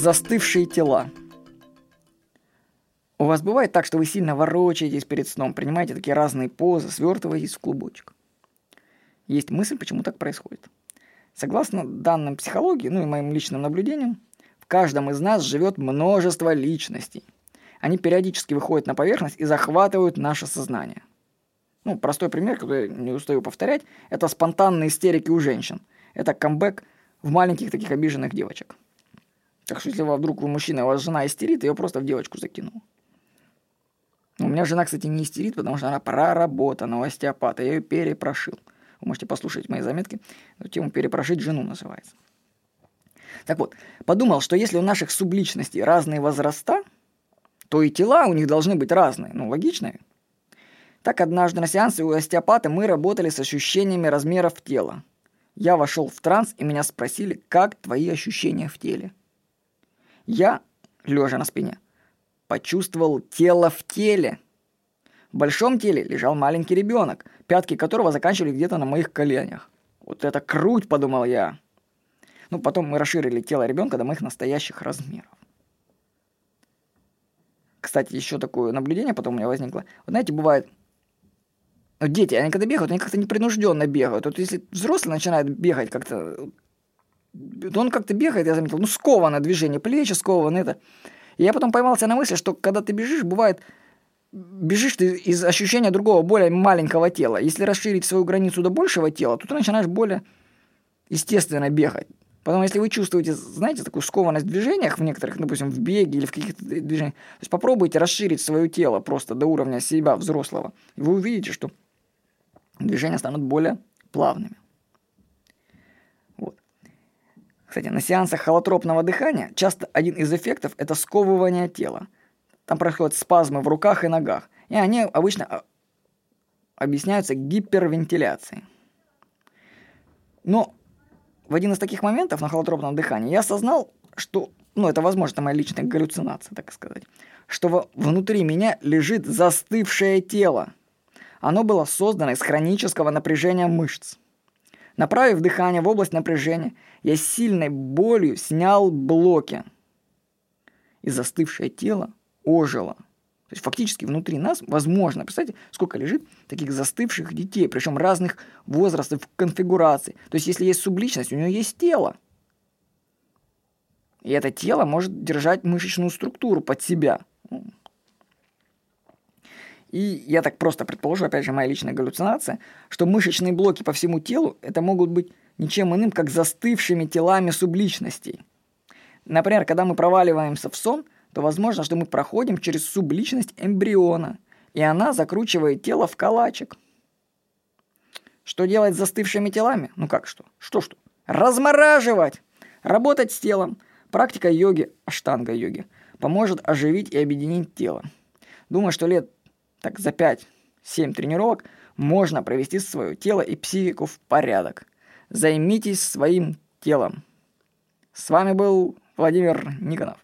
Застывшие тела. У вас бывает так, что вы сильно ворочаетесь перед сном, принимаете такие разные позы, свертываетесь в клубочек. Есть мысль, почему так происходит. Согласно данным психологии, ну и моим личным наблюдениям, в каждом из нас живет множество личностей. Они периодически выходят на поверхность и захватывают наше сознание. Ну, простой пример, который я не устаю повторять, это спонтанные истерики у женщин. Это камбэк в маленьких таких обиженных девочек. Так что если вы вдруг вы мужчина, у вас жена истерит, ее просто в девочку закинул. У меня жена, кстати, не истерит, потому что она проработана у остеопата. Я ее перепрошил. Вы можете послушать мои заметки. Эту тему «Перепрошить жену» называется. Так вот, подумал, что если у наших субличностей разные возраста, то и тела у них должны быть разные. Ну, логично. Так однажды на сеансе у остеопата мы работали с ощущениями размеров тела. Я вошел в транс, и меня спросили, как твои ощущения в теле. Я, лежа на спине, почувствовал тело в теле. В большом теле лежал маленький ребенок, пятки которого заканчивали где-то на моих коленях. Вот это круть, подумал я. Ну, потом мы расширили тело ребенка до моих настоящих размеров. Кстати, еще такое наблюдение потом у меня возникло. Вот знаете, бывает, дети, они когда бегают, они как-то непринужденно бегают. Вот если взрослый начинает бегать как-то, то он как-то бегает, я заметил, ну, сковано движение, плечи скованы, это. И я потом поймался на мысли, что когда ты бежишь, бывает, бежишь ты из ощущения другого, более маленького тела. Если расширить свою границу до большего тела, то ты начинаешь более естественно бегать. Потом, если вы чувствуете, знаете, такую скованность в движениях, в некоторых, допустим, в беге или в каких-то движениях, то есть попробуйте расширить свое тело просто до уровня себя взрослого, и вы увидите, что движения станут более плавными. Вот. Кстати, на сеансах холотропного дыхания часто один из эффектов – это сковывание тела. Там происходят спазмы в руках и ногах, и они обычно а, объясняются гипервентиляцией. Но в один из таких моментов на холотропном дыхании я осознал, что, ну, это, возможно, моя личная галлюцинация, так сказать, что внутри меня лежит застывшее тело. Оно было создано из хронического напряжения мышц. Направив дыхание в область напряжения, я сильной болью снял блоки. И застывшее тело ожило – то есть фактически внутри нас, возможно, представьте, сколько лежит таких застывших детей, причем разных возрастов, конфигураций. То есть если есть субличность, у нее есть тело. И это тело может держать мышечную структуру под себя. И я так просто предположу, опять же, моя личная галлюцинация, что мышечные блоки по всему телу это могут быть ничем иным, как застывшими телами субличностей. Например, когда мы проваливаемся в сон – то возможно, что мы проходим через субличность эмбриона, и она закручивает тело в калачик. Что делать с застывшими телами? Ну как что? Что-что? Размораживать! Работать с телом. Практика йоги, аштанга йоги, поможет оживить и объединить тело. Думаю, что лет так за 5-7 тренировок можно провести свое тело и психику в порядок. Займитесь своим телом. С вами был Владимир Никонов.